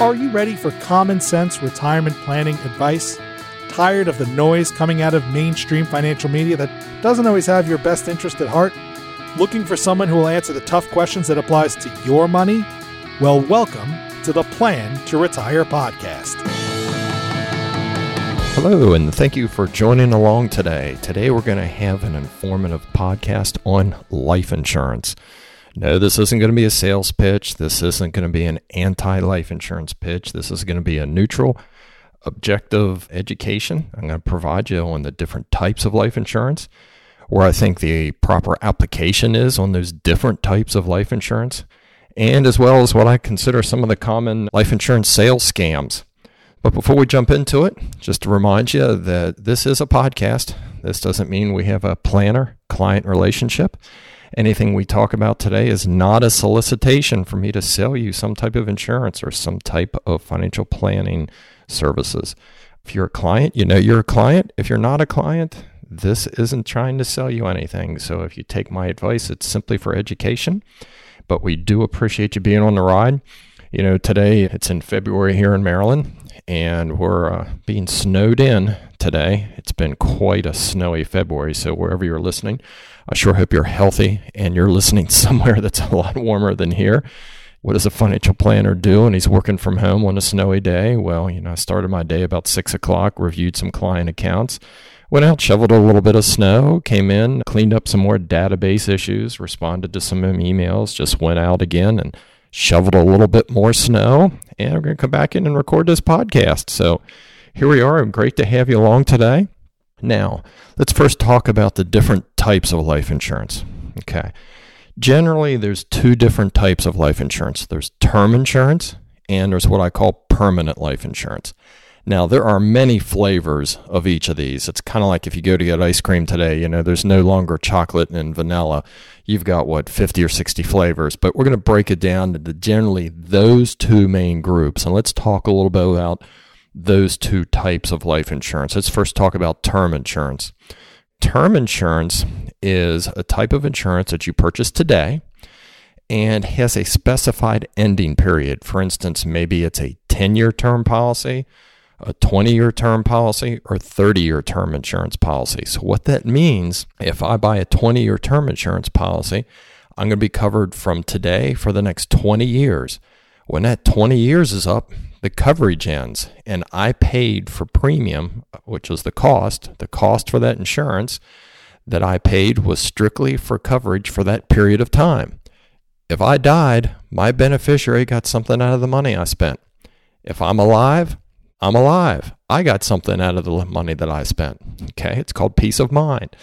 Are you ready for common sense retirement planning advice? Tired of the noise coming out of mainstream financial media that doesn't always have your best interest at heart? Looking for someone who will answer the tough questions that applies to your money? Well, welcome to the Plan to Retire podcast. Hello, and thank you for joining along today. Today, we're going to have an informative podcast on life insurance. No, this isn't going to be a sales pitch. This isn't going to be an anti life insurance pitch. This is going to be a neutral, objective education. I'm going to provide you on the different types of life insurance, where I think the proper application is on those different types of life insurance, and as well as what I consider some of the common life insurance sales scams. But before we jump into it, just to remind you that this is a podcast. This doesn't mean we have a planner client relationship. Anything we talk about today is not a solicitation for me to sell you some type of insurance or some type of financial planning services. If you're a client, you know you're a client. If you're not a client, this isn't trying to sell you anything. So if you take my advice, it's simply for education. But we do appreciate you being on the ride. You know, today it's in February here in Maryland, and we're uh, being snowed in today. It's been quite a snowy February. So wherever you're listening, I sure hope you're healthy and you're listening somewhere that's a lot warmer than here. What does a financial planner do? And he's working from home on a snowy day. Well, you know, I started my day about six o'clock, reviewed some client accounts, went out, shoveled a little bit of snow, came in, cleaned up some more database issues, responded to some emails, just went out again and shoveled a little bit more snow. And we're going to come back in and record this podcast. So here we are. Great to have you along today. Now, let's first talk about the different types of life insurance. Okay. Generally, there's two different types of life insurance there's term insurance, and there's what I call permanent life insurance. Now, there are many flavors of each of these. It's kind of like if you go to get ice cream today, you know, there's no longer chocolate and vanilla. You've got what, 50 or 60 flavors, but we're going to break it down to generally those two main groups. And let's talk a little bit about those two types of life insurance. Let's first talk about term insurance. Term insurance is a type of insurance that you purchase today and has a specified ending period. For instance, maybe it's a 10 year term policy, a 20 year term policy, or 30 year term insurance policy. So, what that means, if I buy a 20 year term insurance policy, I'm going to be covered from today for the next 20 years. When that 20 years is up, the coverage ends and I paid for premium, which was the cost, the cost for that insurance that I paid was strictly for coverage for that period of time. If I died, my beneficiary got something out of the money I spent. If I'm alive, I'm alive. I got something out of the money that I spent. Okay, it's called peace of mind.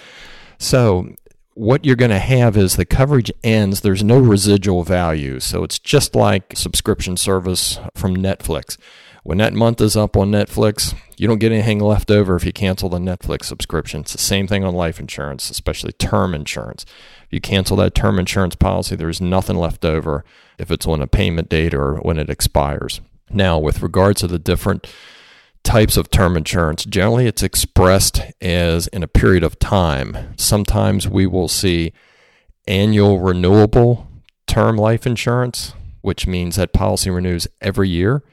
So what you're going to have is the coverage ends, there's no residual value. So it's just like subscription service from Netflix. When that month is up on Netflix, you don't get anything left over if you cancel the Netflix subscription. It's the same thing on life insurance, especially term insurance. If you cancel that term insurance policy, there's nothing left over if it's on a payment date or when it expires. Now, with regards to the different types of term insurance. Generally, it's expressed as in a period of time. Sometimes we will see annual renewable term life insurance, which means that policy renews every year,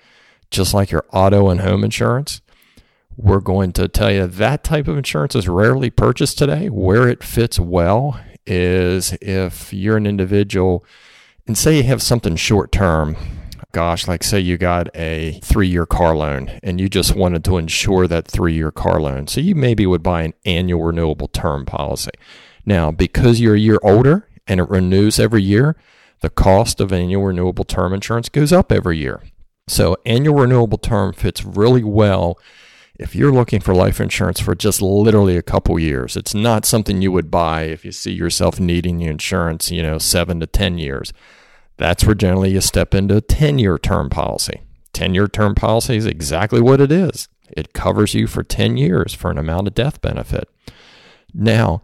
just like your auto and home insurance. We're going to tell you that type of insurance is rarely purchased today. Where it fits well is if you're an individual and say you have something short term gosh, like say you got a three year car loan and you just wanted to insure that three year car loan. So you maybe would buy an annual renewable term policy. Now, because you're a year older and it renews every year, the cost of annual renewable term insurance goes up every year. So annual renewable term fits really well if you're looking for life insurance for just literally a couple years. It's not something you would buy if you see yourself needing the insurance, you know, seven to 10 years. That's where generally you step into a 10 year term policy. 10 year term policy is exactly what it is it covers you for 10 years for an amount of death benefit. Now,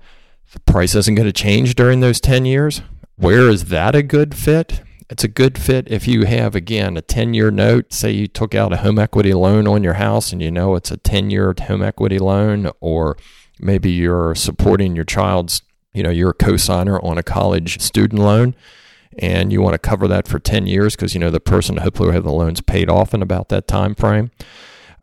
the price isn't going to change during those 10 years. Where is that a good fit? It's a good fit if you have, again, a 10 year note. Say you took out a home equity loan on your house and you know it's a 10 year home equity loan, or maybe you're supporting your child's, you know, you're a co signer on a college student loan and you want to cover that for 10 years because you know the person hopefully will have the loans paid off in about that time frame.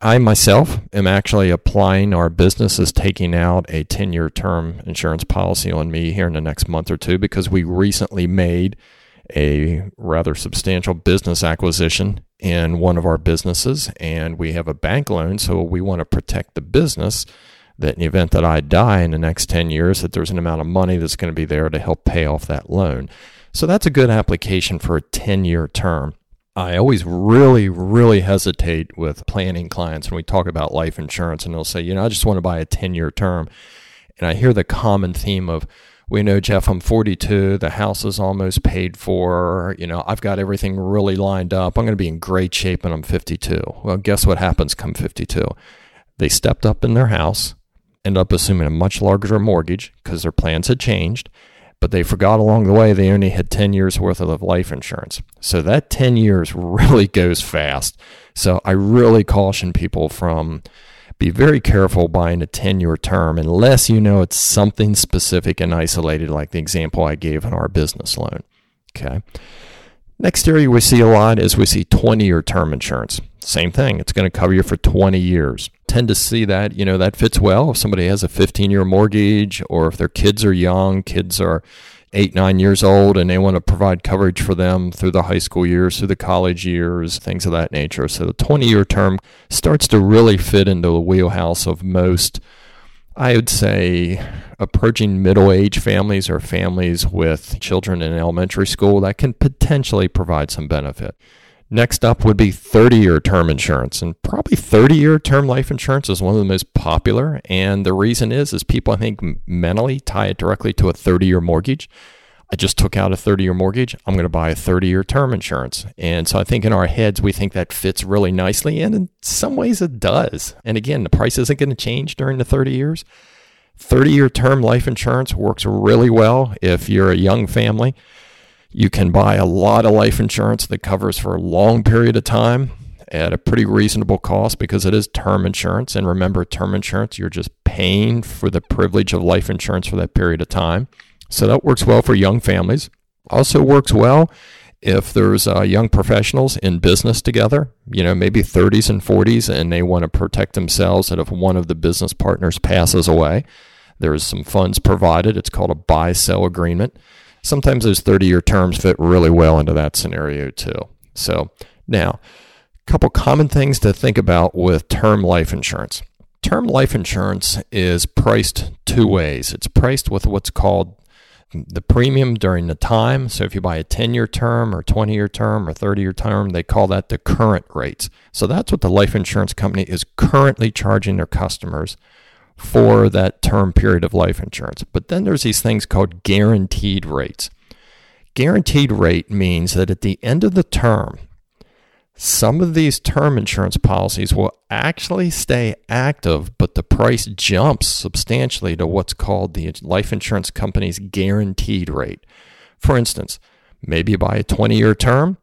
I myself am actually applying our business is taking out a 10 year term insurance policy on me here in the next month or two because we recently made a rather substantial business acquisition in one of our businesses and we have a bank loan so we want to protect the business that in the event that I die in the next 10 years that there's an amount of money that's going to be there to help pay off that loan. So that's a good application for a 10 year term. I always really, really hesitate with planning clients when we talk about life insurance and they'll say, you know, I just want to buy a 10 year term. And I hear the common theme of, we know, Jeff, I'm 42. The house is almost paid for. You know, I've got everything really lined up. I'm going to be in great shape and I'm 52. Well, guess what happens come 52? They stepped up in their house, end up assuming a much larger mortgage because their plans had changed, but they forgot along the way they only had 10 years worth of life insurance. So that 10 years really goes fast. So I really caution people from be very careful buying a 10 year term unless you know it's something specific and isolated, like the example I gave in our business loan. Okay. Next area we see a lot is we see 20 year term insurance. Same thing, it's going to cover you for 20 years. Tend to see that, you know, that fits well if somebody has a 15 year mortgage or if their kids are young, kids are eight, nine years old, and they want to provide coverage for them through the high school years, through the college years, things of that nature. So the 20 year term starts to really fit into the wheelhouse of most, I would say, approaching middle age families or families with children in elementary school that can potentially provide some benefit. Next up would be 30 year term insurance. And probably 30 year term life insurance is one of the most popular. And the reason is, is people, I think, mentally tie it directly to a 30 year mortgage. I just took out a 30 year mortgage. I'm going to buy a 30 year term insurance. And so I think in our heads, we think that fits really nicely. And in some ways, it does. And again, the price isn't going to change during the 30 years. 30 year term life insurance works really well if you're a young family you can buy a lot of life insurance that covers for a long period of time at a pretty reasonable cost because it is term insurance. And remember, term insurance, you're just paying for the privilege of life insurance for that period of time. So that works well for young families. Also works well if there's uh, young professionals in business together, you know, maybe 30s and 40s, and they want to protect themselves that if one of the business partners passes away, there's some funds provided. It's called a buy sell agreement sometimes those 30 year terms fit really well into that scenario too. So, now, a couple common things to think about with term life insurance. Term life insurance is priced two ways. It's priced with what's called the premium during the time. So if you buy a 10 year term or 20 year term or 30 year term, they call that the current rates. So that's what the life insurance company is currently charging their customers for that term period of life insurance. But then there's these things called guaranteed rates. Guaranteed rate means that at the end of the term, some of these term insurance policies will actually stay active, but the price jumps substantially to what's called the life insurance company's guaranteed rate. For instance, maybe buy a 20 year term,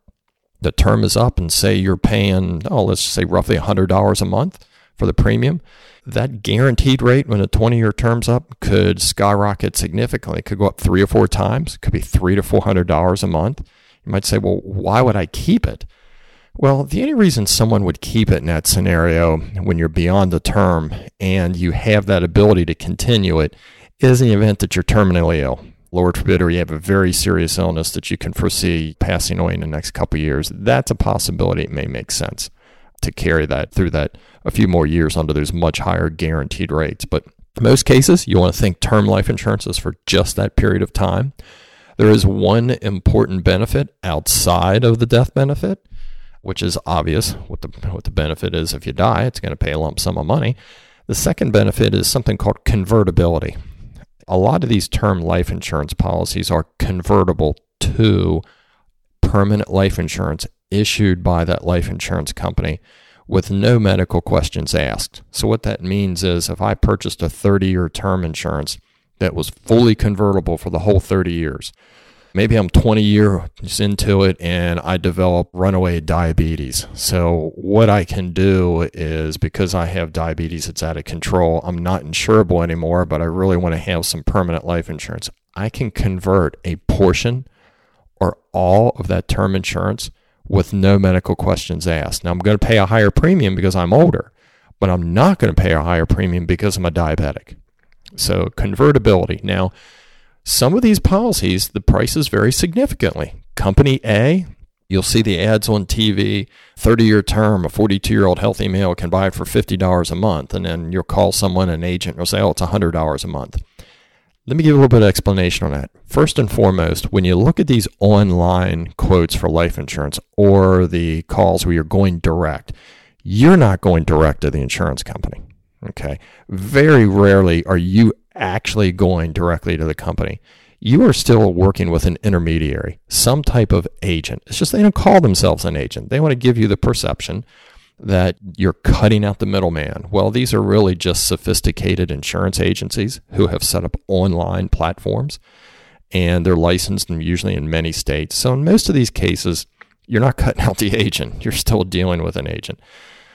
the term is up, and say you're paying, oh, let's say roughly $100 a month for the premium that guaranteed rate when a 20 year term's up could skyrocket significantly. It could go up three or four times. It could be three to four hundred dollars a month. You might say, well, why would I keep it? Well, the only reason someone would keep it in that scenario when you're beyond the term and you have that ability to continue it is in the event that you're terminally ill. Lord forbid, or you have a very serious illness that you can foresee passing away in the next couple years. That's a possibility. It may make sense to carry that through that a few more years under those much higher guaranteed rates. But most cases, you want to think term life insurance is for just that period of time. There is one important benefit outside of the death benefit, which is obvious what the, what the benefit is if you die, it's going to pay a lump sum of money. The second benefit is something called convertibility. A lot of these term life insurance policies are convertible to permanent life insurance issued by that life insurance company with no medical questions asked. So, what that means is if I purchased a 30 year term insurance that was fully convertible for the whole 30 years, maybe I'm 20 years into it and I develop runaway diabetes. So, what I can do is because I have diabetes that's out of control, I'm not insurable anymore, but I really want to have some permanent life insurance. I can convert a portion or all of that term insurance with no medical questions asked. Now, I'm going to pay a higher premium because I'm older, but I'm not going to pay a higher premium because I'm a diabetic. So, convertibility. Now, some of these policies, the prices vary significantly. Company A, you'll see the ads on TV 30 year term, a 42 year old healthy male can buy it for $50 a month. And then you'll call someone, an agent, and say, oh, it's $100 a month. Let me give a little bit of explanation on that. First and foremost, when you look at these online quotes for life insurance or the calls where you're going direct, you're not going direct to the insurance company. Okay. Very rarely are you actually going directly to the company. You are still working with an intermediary, some type of agent. It's just they don't call themselves an agent. They want to give you the perception that you're cutting out the middleman. Well, these are really just sophisticated insurance agencies who have set up online platforms and they're licensed and usually in many states. So in most of these cases, you're not cutting out the agent. You're still dealing with an agent.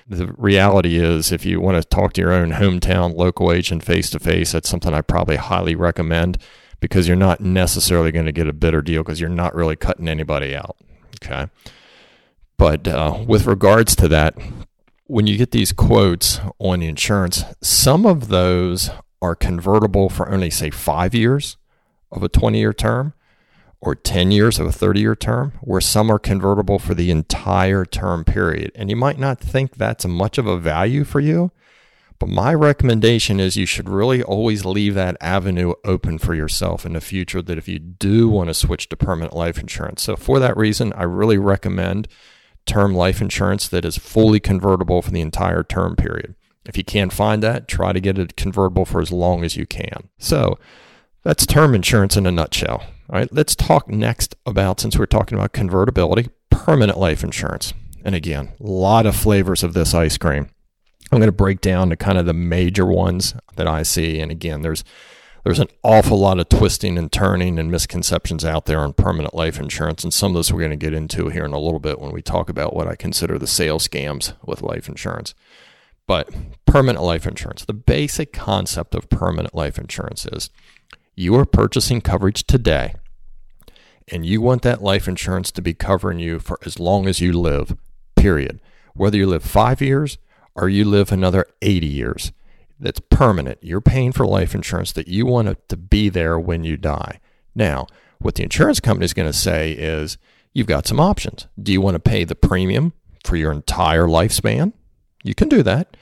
The reality is, if you want to talk to your own hometown local agent face to face, that's something I probably highly recommend because you're not necessarily going to get a better deal because you're not really cutting anybody out. Okay. But uh, with regards to that, when you get these quotes on insurance, some of those are convertible for only, say, five years of a 20 year term or 10 years of a 30 year term, where some are convertible for the entire term period. And you might not think that's much of a value for you, but my recommendation is you should really always leave that avenue open for yourself in the future that if you do want to switch to permanent life insurance. So, for that reason, I really recommend term life insurance that is fully convertible for the entire term period. If you can't find that, try to get it convertible for as long as you can. So that's term insurance in a nutshell. All right, let's talk next about, since we're talking about convertibility, permanent life insurance. And again, a lot of flavors of this ice cream. I'm going to break down to kind of the major ones that I see. And again, there's there's an awful lot of twisting and turning and misconceptions out there on permanent life insurance. And some of this we're going to get into here in a little bit when we talk about what I consider the sales scams with life insurance. But permanent life insurance, the basic concept of permanent life insurance is you are purchasing coverage today and you want that life insurance to be covering you for as long as you live, period. Whether you live five years or you live another 80 years that's permanent. You're paying for life insurance that you want to be there when you die. Now, what the insurance company is going to say is you've got some options. Do you want to pay the premium for your entire lifespan? You can do that.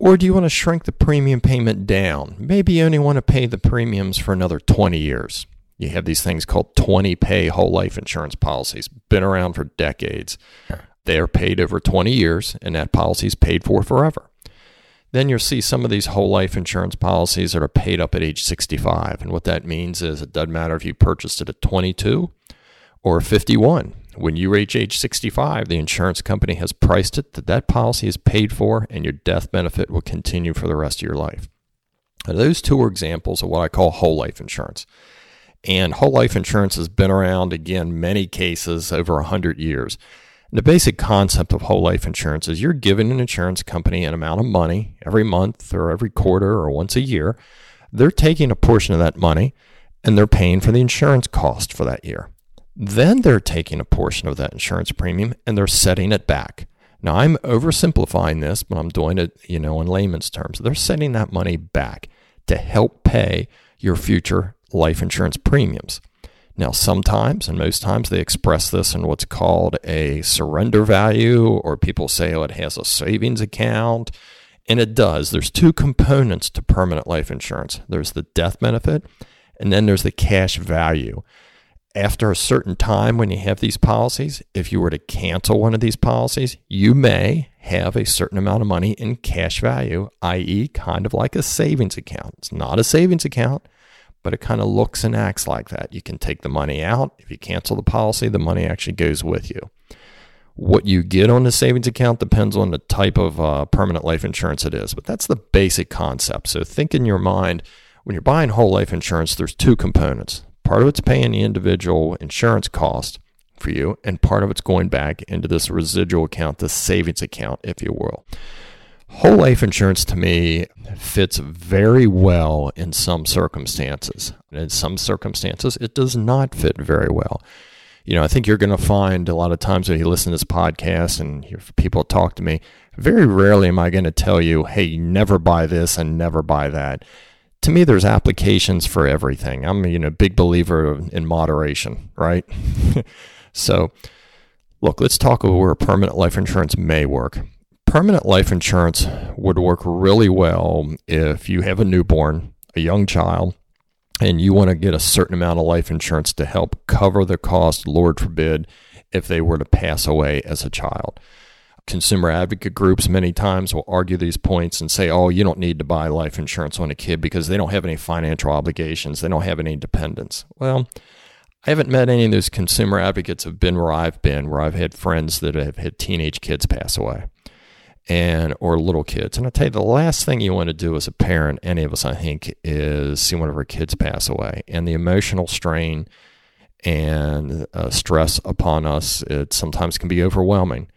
Or do you want to shrink the premium payment down? Maybe you only want to pay the premiums for another 20 years. You have these things called 20 pay whole life insurance policies, been around for decades. They are paid over 20 years, and that policy is paid for forever. Then you'll see some of these whole life insurance policies that are paid up at age 65. And what that means is it doesn't matter if you purchased it at 22 or 51. When you reach age 65, the insurance company has priced it that that policy is paid for and your death benefit will continue for the rest of your life. Now, those two are examples of what I call whole life insurance. And whole life insurance has been around, again, many cases over 100 years. The basic concept of whole life insurance is you're giving an insurance company an amount of money every month or every quarter or once a year. They're taking a portion of that money and they're paying for the insurance cost for that year. Then they're taking a portion of that insurance premium and they're setting it back. Now I'm oversimplifying this, but I'm doing it, you know, in layman's terms. They're setting that money back to help pay your future life insurance premiums. Now, sometimes and most times they express this in what's called a surrender value, or people say, oh, it has a savings account. And it does. There's two components to permanent life insurance there's the death benefit, and then there's the cash value. After a certain time, when you have these policies, if you were to cancel one of these policies, you may have a certain amount of money in cash value, i.e., kind of like a savings account. It's not a savings account, but it kind of looks and acts like that. You can take the money out. If you cancel the policy, the money actually goes with you. What you get on the savings account depends on the type of uh, permanent life insurance it is, but that's the basic concept. So think in your mind when you're buying whole life insurance, there's two components. Part of it's paying the individual insurance cost for you, and part of it's going back into this residual account, the savings account, if you will. Whole life insurance to me fits very well in some circumstances. In some circumstances, it does not fit very well. You know, I think you're going to find a lot of times when you listen to this podcast and people talk to me, very rarely am I going to tell you, hey, never buy this and never buy that. To me, there's applications for everything. I'm, you know, a big believer in moderation, right? so, look, let's talk about where permanent life insurance may work. Permanent life insurance would work really well if you have a newborn, a young child, and you want to get a certain amount of life insurance to help cover the cost, Lord forbid, if they were to pass away as a child. Consumer advocate groups many times will argue these points and say, oh, you don't need to buy life insurance on a kid because they don't have any financial obligations, they don't have any dependents. Well, I haven't met any of those consumer advocates have been where I've been, where I've had friends that have had teenage kids pass away and or little kids. And I tell you, the last thing you want to do as a parent, any of us, I think, is see one of our kids pass away, and the emotional strain and uh, stress upon us. It sometimes can be overwhelming.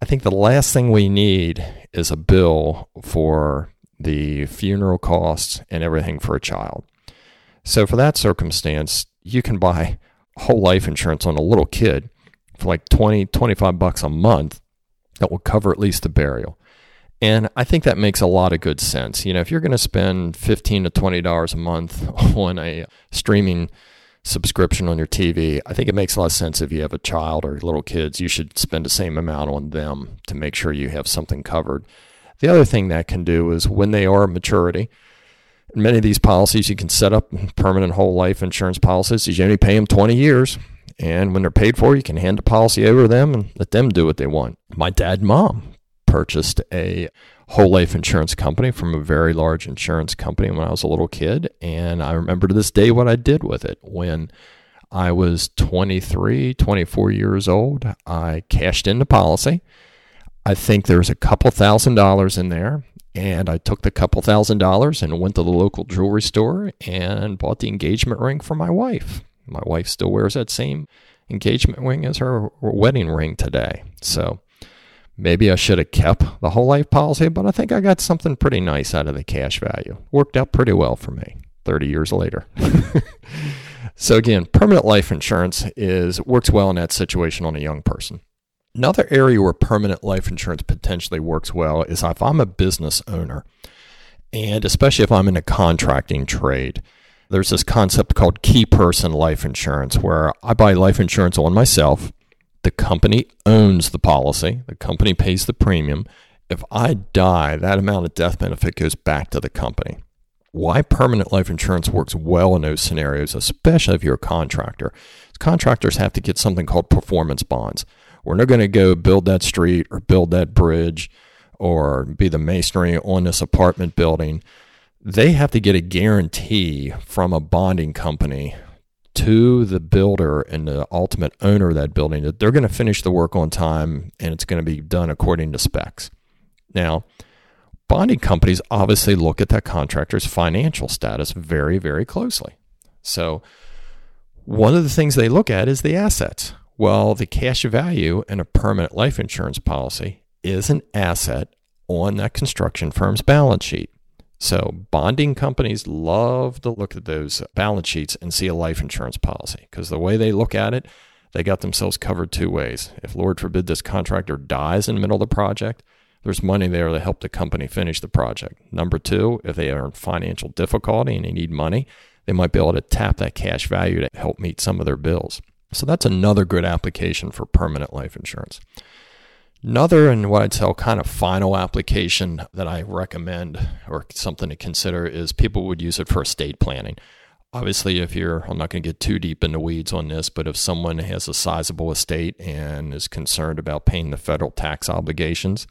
I think the last thing we need is a bill for the funeral costs and everything for a child. So for that circumstance, you can buy whole life insurance on a little kid for like 20, 25 bucks a month that will cover at least the burial. And I think that makes a lot of good sense. You know, if you're going to spend 15 to $20 a month on a streaming subscription on your TV, I think it makes a lot of sense if you have a child or little kids, you should spend the same amount on them to make sure you have something covered. The other thing that can do is when they are maturity, many of these policies you can set up permanent whole life insurance policies, you only pay them 20 years. And when they're paid for, you can hand the policy over to them and let them do what they want. My dad and mom purchased a whole life insurance company from a very large insurance company when I was a little kid. And I remember to this day what I did with it. When I was 23, 24 years old, I cashed in the policy. I think there was a couple thousand dollars in there. And I took the couple thousand dollars and went to the local jewelry store and bought the engagement ring for my wife. My wife still wears that same engagement ring as her wedding ring today. So maybe I should have kept the whole life policy, but I think I got something pretty nice out of the cash value. Worked out pretty well for me 30 years later. so again, permanent life insurance is works well in that situation on a young person. Another area where permanent life insurance potentially works well is if I'm a business owner, and especially if I'm in a contracting trade there's this concept called key person life insurance where I buy life insurance on myself. The company owns the policy, the company pays the premium. If I die, that amount of death benefit goes back to the company. Why permanent life insurance works well in those scenarios, especially if you're a contractor, contractors have to get something called performance bonds. We're not going to go build that street or build that bridge or be the masonry on this apartment building they have to get a guarantee from a bonding company to the builder and the ultimate owner of that building that they're going to finish the work on time and it's going to be done according to specs. Now, bonding companies obviously look at that contractor's financial status very, very closely. So, one of the things they look at is the assets. Well, the cash value in a permanent life insurance policy is an asset on that construction firm's balance sheet. So, bonding companies love to look at those balance sheets and see a life insurance policy because the way they look at it, they got themselves covered two ways. If, Lord forbid, this contractor dies in the middle of the project, there's money there to help the company finish the project. Number two, if they are in financial difficulty and they need money, they might be able to tap that cash value to help meet some of their bills. So, that's another good application for permanent life insurance. Another and what I'd tell kind of final application that I recommend or something to consider is people would use it for estate planning. Obviously, if you're, I'm not going to get too deep in the weeds on this, but if someone has a sizable estate and is concerned about paying the federal tax obligations,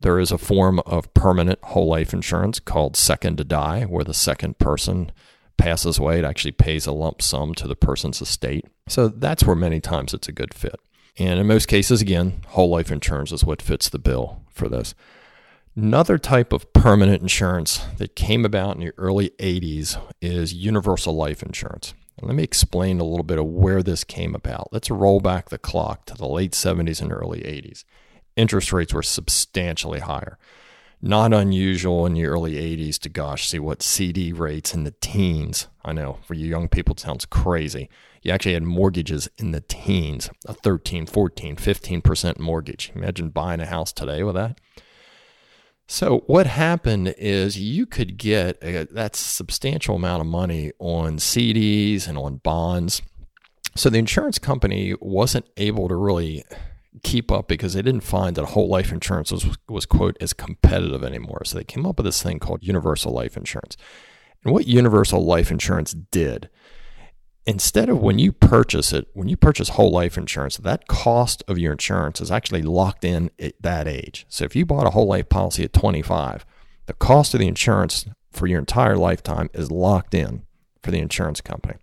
there is a form of permanent whole life insurance called second to die, where the second person passes away, it actually pays a lump sum to the person's estate. So that's where many times it's a good fit. And in most cases, again, whole life insurance is what fits the bill for this. Another type of permanent insurance that came about in the early 80s is universal life insurance. Let me explain a little bit of where this came about. Let's roll back the clock to the late 70s and early 80s. Interest rates were substantially higher. Not unusual in the early 80s to, gosh, see what CD rates in the teens. I know for you young people, it sounds crazy. You actually had mortgages in the teens, a 13, 14, 15% mortgage. Imagine buying a house today with that. So what happened is you could get a, that substantial amount of money on CDs and on bonds. So the insurance company wasn't able to really keep up because they didn't find that whole life insurance was, was quote as competitive anymore. So they came up with this thing called universal life insurance. And what universal life insurance did instead of when you purchase it, when you purchase whole life insurance, that cost of your insurance is actually locked in at that age. So if you bought a whole life policy at 25, the cost of the insurance for your entire lifetime is locked in for the insurance company.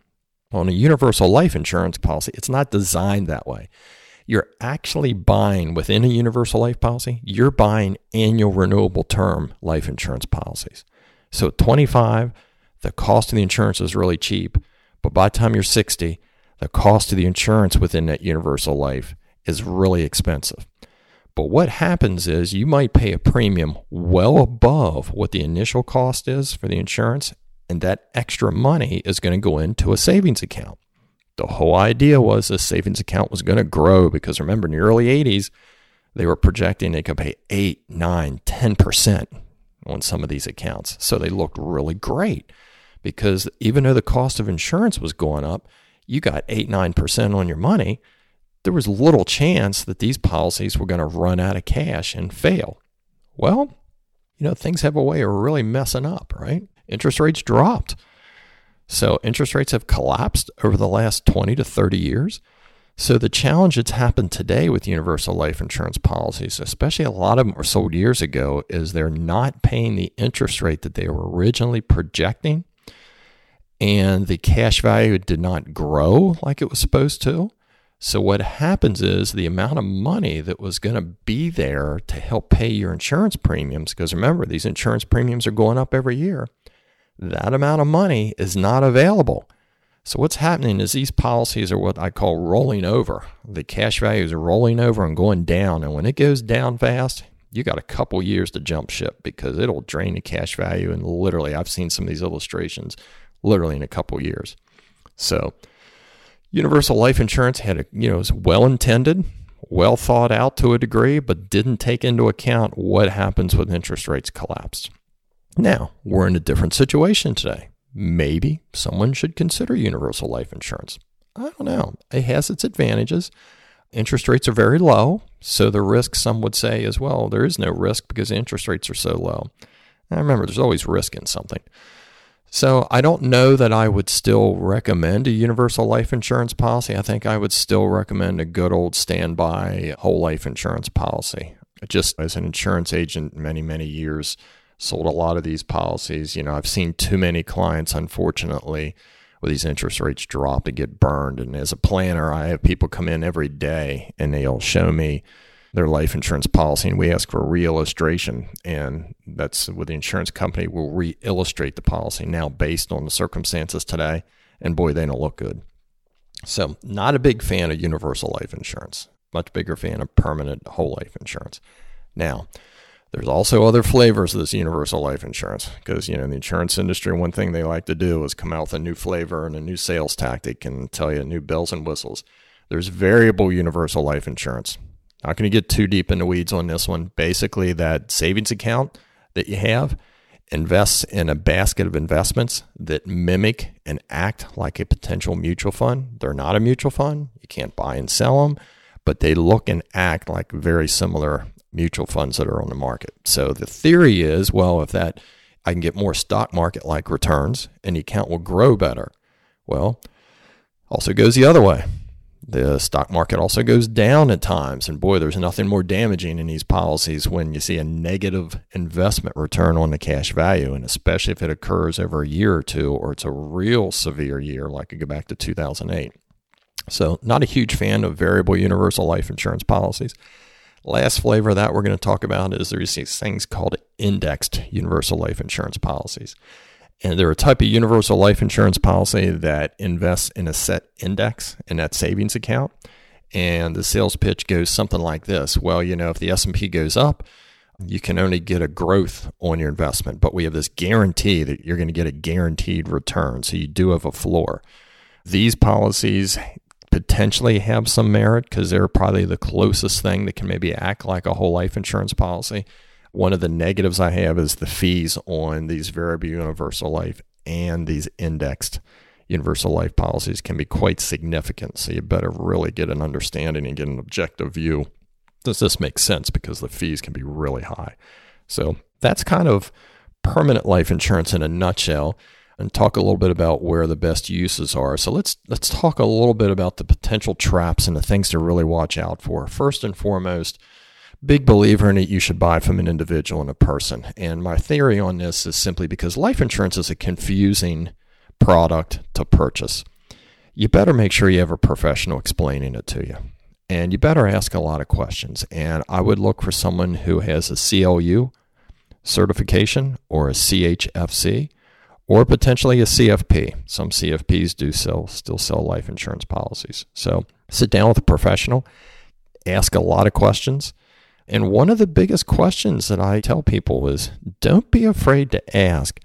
On a universal life insurance policy, it's not designed that way. You're actually buying within a universal life policy, you're buying annual renewable term life insurance policies. So at 25, the cost of the insurance is really cheap but by the time you're 60, the cost of the insurance within that universal life is really expensive. But what happens is you might pay a premium well above what the initial cost is for the insurance, and that extra money is going to go into a savings account. The whole idea was this savings account was going to grow because remember, in the early 80s, they were projecting they could pay 8, 9, 10% on some of these accounts. So they looked really great because even though the cost of insurance was going up, you got 8 9% on your money. There was little chance that these policies were going to run out of cash and fail. Well, you know, things have a way of really messing up, right? Interest rates dropped. So interest rates have collapsed over the last 20 to 30 years. So the challenge that's happened today with universal life insurance policies, especially a lot of them were sold years ago, is they're not paying the interest rate that they were originally projecting and the cash value did not grow like it was supposed to. So, what happens is the amount of money that was going to be there to help pay your insurance premiums, because remember, these insurance premiums are going up every year, that amount of money is not available. So, what's happening is these policies are what I call rolling over. The cash values are rolling over and going down. And when it goes down fast, you got a couple years to jump ship because it'll drain the cash value. And literally, I've seen some of these illustrations literally in a couple years. So, universal life insurance had a, you know, was well intended, well thought out to a degree, but didn't take into account what happens when interest rates collapse. Now, we're in a different situation today. Maybe someone should consider universal life insurance. I don't know. It has its advantages. Interest rates are very low, so the risk, some would say, as well, there is no risk because interest rates are so low. Now, remember, there's always risk in something. So I don't know that I would still recommend a universal life insurance policy. I think I would still recommend a good old standby whole life insurance policy. Just as an insurance agent, many, many years, sold a lot of these policies. You know, I've seen too many clients, unfortunately, with these interest rates drop to get burned. And as a planner, I have people come in every day and they'll show me their life insurance policy and we ask for a re-illustration and that's with the insurance company will re-illustrate the policy now based on the circumstances today and boy they don't look good. So not a big fan of universal life insurance much bigger fan of permanent whole life insurance. Now there's also other flavors of this universal life insurance because you know in the insurance industry one thing they like to do is come out with a new flavor and a new sales tactic and tell you new bells and whistles. There's variable universal life insurance not going to get too deep into weeds on this one. Basically, that savings account that you have invests in a basket of investments that mimic and act like a potential mutual fund. They're not a mutual fund. You can't buy and sell them, but they look and act like very similar mutual funds that are on the market. So the theory is, well, if that I can get more stock market like returns and the account will grow better. Well, also goes the other way. The stock market also goes down at times. And boy, there's nothing more damaging in these policies when you see a negative investment return on the cash value. And especially if it occurs over a year or two, or it's a real severe year, like I go back to 2008. So, not a huge fan of variable universal life insurance policies. Last flavor that we're going to talk about is there's these things called indexed universal life insurance policies. And they're a type of universal life insurance policy that invests in a set index in that savings account. And the sales pitch goes something like this. Well, you know, if the S&P goes up, you can only get a growth on your investment, but we have this guarantee that you're going to get a guaranteed return. So you do have a floor. These policies potentially have some merit because they're probably the closest thing that can maybe act like a whole life insurance policy. One of the negatives I have is the fees on these variable universal life and these indexed universal life policies can be quite significant. So you better really get an understanding and get an objective view. Does this make sense? Because the fees can be really high. So that's kind of permanent life insurance in a nutshell and talk a little bit about where the best uses are. So let's let's talk a little bit about the potential traps and the things to really watch out for. First and foremost, big believer in it you should buy from an individual and a person. And my theory on this is simply because life insurance is a confusing product to purchase. You better make sure you have a professional explaining it to you. And you better ask a lot of questions. And I would look for someone who has a CLU certification or a CHFC or potentially a CFP. Some CFPs do sell, still sell life insurance policies. So sit down with a professional, ask a lot of questions. And one of the biggest questions that I tell people is don't be afraid to ask,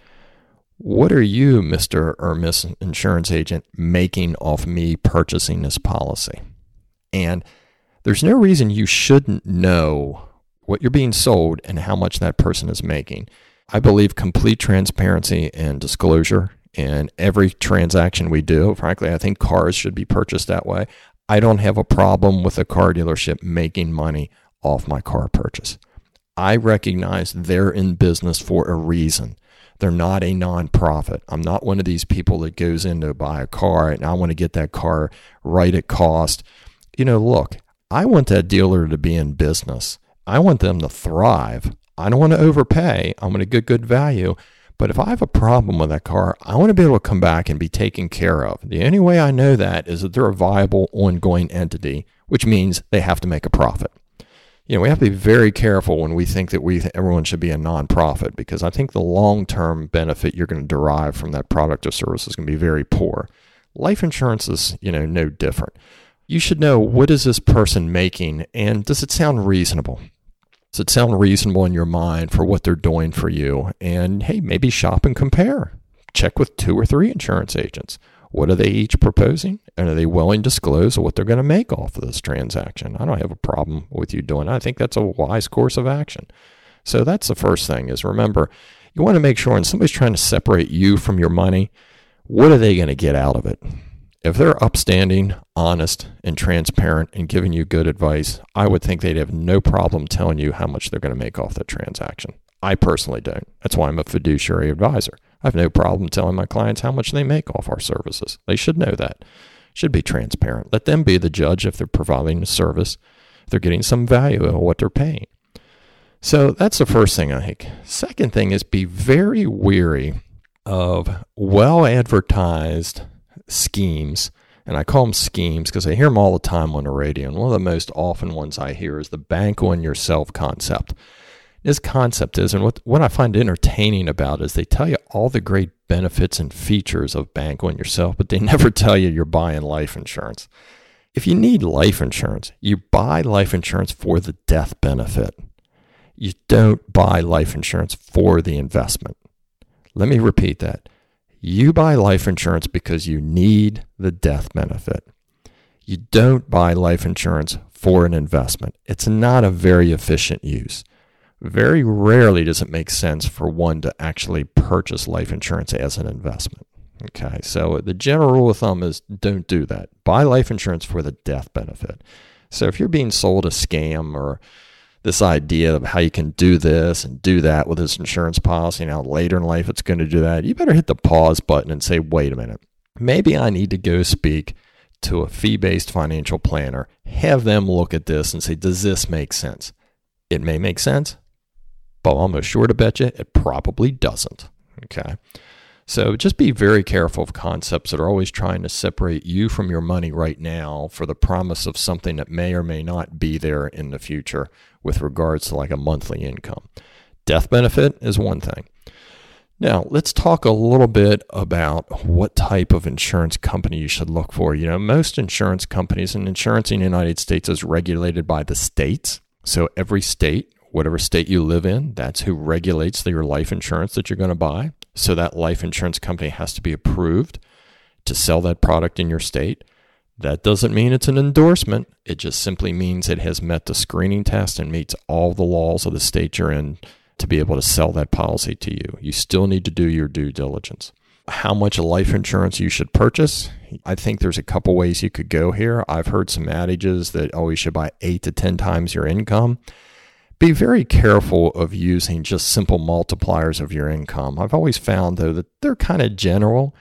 what are you, Mr. or Miss Insurance Agent, making off me purchasing this policy? And there's no reason you shouldn't know what you're being sold and how much that person is making. I believe complete transparency and disclosure in every transaction we do. Frankly, I think cars should be purchased that way. I don't have a problem with a car dealership making money off my car purchase. I recognize they're in business for a reason. They're not a nonprofit. I'm not one of these people that goes in to buy a car and I want to get that car right at cost. You know, look, I want that dealer to be in business. I want them to thrive. I don't want to overpay. I want to get good value. But if I have a problem with that car, I want to be able to come back and be taken care of. The only way I know that is that they're a viable, ongoing entity, which means they have to make a profit. You know, we have to be very careful when we think that we everyone should be a nonprofit because I think the long-term benefit you're going to derive from that product or service is going to be very poor. Life insurance is, you know, no different. You should know what is this person making and does it sound reasonable? Does it sound reasonable in your mind for what they're doing for you? And hey, maybe shop and compare. Check with two or three insurance agents. What are they each proposing? And are they willing to disclose what they're going to make off of this transaction? I don't have a problem with you doing that. I think that's a wise course of action. So that's the first thing is remember, you want to make sure when somebody's trying to separate you from your money, what are they going to get out of it? if they're upstanding, honest, and transparent and giving you good advice, I would think they'd have no problem telling you how much they're going to make off the transaction. I personally don't. That's why I'm a fiduciary advisor. I have no problem telling my clients how much they make off our services. They should know that. Should be transparent. Let them be the judge if they're providing a service, if they're getting some value out of what they're paying. So that's the first thing I think. Second thing is be very weary of well advertised schemes. And I call them schemes because I hear them all the time on the radio. And one of the most often ones I hear is the bank on yourself concept. This concept is, and what, what I find entertaining about is they tell you all the great benefits and features of bank on yourself, but they never tell you you're buying life insurance. If you need life insurance, you buy life insurance for the death benefit. You don't buy life insurance for the investment. Let me repeat that. You buy life insurance because you need the death benefit. You don't buy life insurance for an investment. It's not a very efficient use. Very rarely does it make sense for one to actually purchase life insurance as an investment. Okay, so the general rule of thumb is don't do that. Buy life insurance for the death benefit. So if you're being sold a scam or this idea of how you can do this and do that with this insurance policy. Now, later in life, it's going to do that. You better hit the pause button and say, wait a minute, maybe I need to go speak to a fee based financial planner, have them look at this and say, does this make sense? It may make sense, but I'm almost sure to bet you it probably doesn't. Okay. So just be very careful of concepts that are always trying to separate you from your money right now for the promise of something that may or may not be there in the future with regards to like a monthly income. Death benefit is one thing. Now, let's talk a little bit about what type of insurance company you should look for. You know, most insurance companies and insurance in the United States is regulated by the states. So every state whatever state you live in, that's who regulates your life insurance that you're going to buy. So that life insurance company has to be approved to sell that product in your state. That doesn't mean it's an endorsement. It just simply means it has met the screening test and meets all the laws of the state you're in to be able to sell that policy to you. You still need to do your due diligence. How much life insurance you should purchase? I think there's a couple ways you could go here. I've heard some adages that oh, you should buy eight to 10 times your income. Be very careful of using just simple multipliers of your income. I've always found, though, that they're kind of general.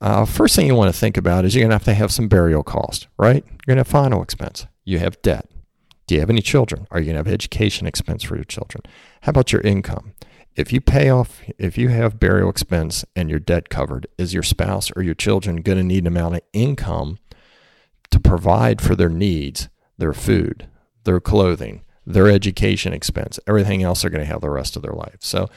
Uh, first thing you want to think about is you're going to have to have some burial cost, right? You're going to have final expense. You have debt. Do you have any children? Are you going to have education expense for your children? How about your income? If you pay off, if you have burial expense and your debt covered, is your spouse or your children going to need an amount of income to provide for their needs, their food, their clothing, their education expense? Everything else they're going to have the rest of their life. So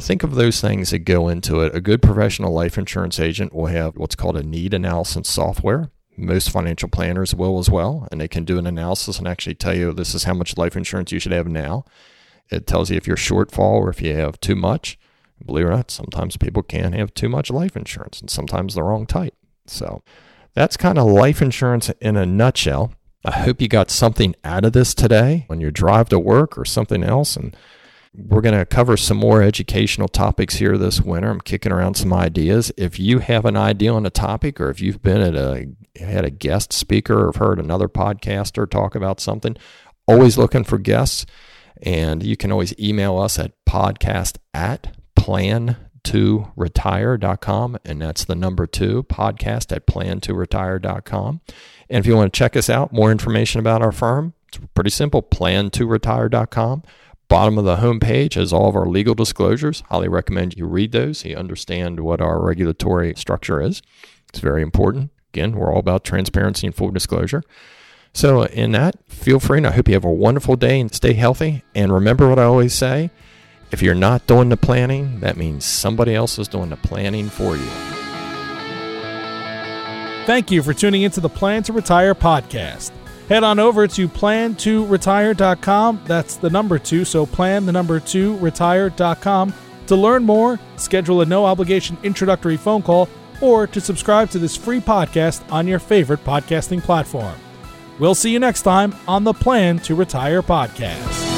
think of those things that go into it. A good professional life insurance agent will have what's called a need analysis software most financial planners will as well, and they can do an analysis and actually tell you this is how much life insurance you should have now. It tells you if you're shortfall or if you have too much. Believe it or not, sometimes people can have too much life insurance and sometimes the wrong type. So that's kind of life insurance in a nutshell. I hope you got something out of this today when you drive to work or something else. And we're going to cover some more educational topics here this winter. I'm kicking around some ideas. If you have an idea on a topic, or if you've been at a had a guest speaker or heard another podcaster talk about something, always looking for guests. And you can always email us at podcast at plan to retire.com and that's the number two podcast at plan2retire.com and if you want to check us out more information about our firm it's pretty simple plan2retire.com Bottom of the homepage has all of our legal disclosures. Highly recommend you read those so you understand what our regulatory structure is. It's very important. Again, we're all about transparency and full disclosure. So, in that, feel free, and I hope you have a wonderful day and stay healthy. And remember what I always say if you're not doing the planning, that means somebody else is doing the planning for you. Thank you for tuning into the Plan to Retire podcast. Head on over to plan2retire.com. That's the number two, so plan the number two retire.com to learn more, schedule a no obligation introductory phone call, or to subscribe to this free podcast on your favorite podcasting platform. We'll see you next time on the Plan to Retire podcast.